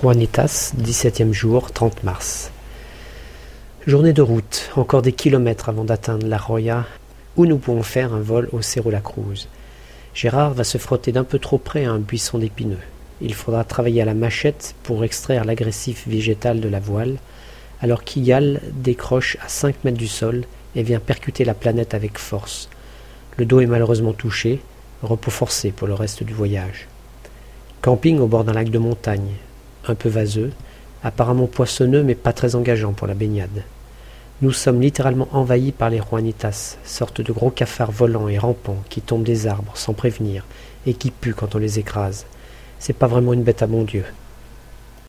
Juanitas, 17e jour, 30 mars. Journée de route, encore des kilomètres avant d'atteindre la Roya, où nous pouvons faire un vol au Cerro La Cruz. Gérard va se frotter d'un peu trop près à un buisson d'épineux. Il faudra travailler à la machette pour extraire l'agressif végétal de la voile, alors qu'Igal décroche à 5 mètres du sol et vient percuter la planète avec force. Le dos est malheureusement touché, repos forcé pour le reste du voyage. Camping au bord d'un lac de montagne, un peu vaseux, apparemment poissonneux mais pas très engageant pour la baignade. Nous sommes littéralement envahis par les Juanitas, sortes de gros cafards volants et rampants qui tombent des arbres sans prévenir et qui puent quand on les écrase. C'est pas vraiment une bête à bon Dieu.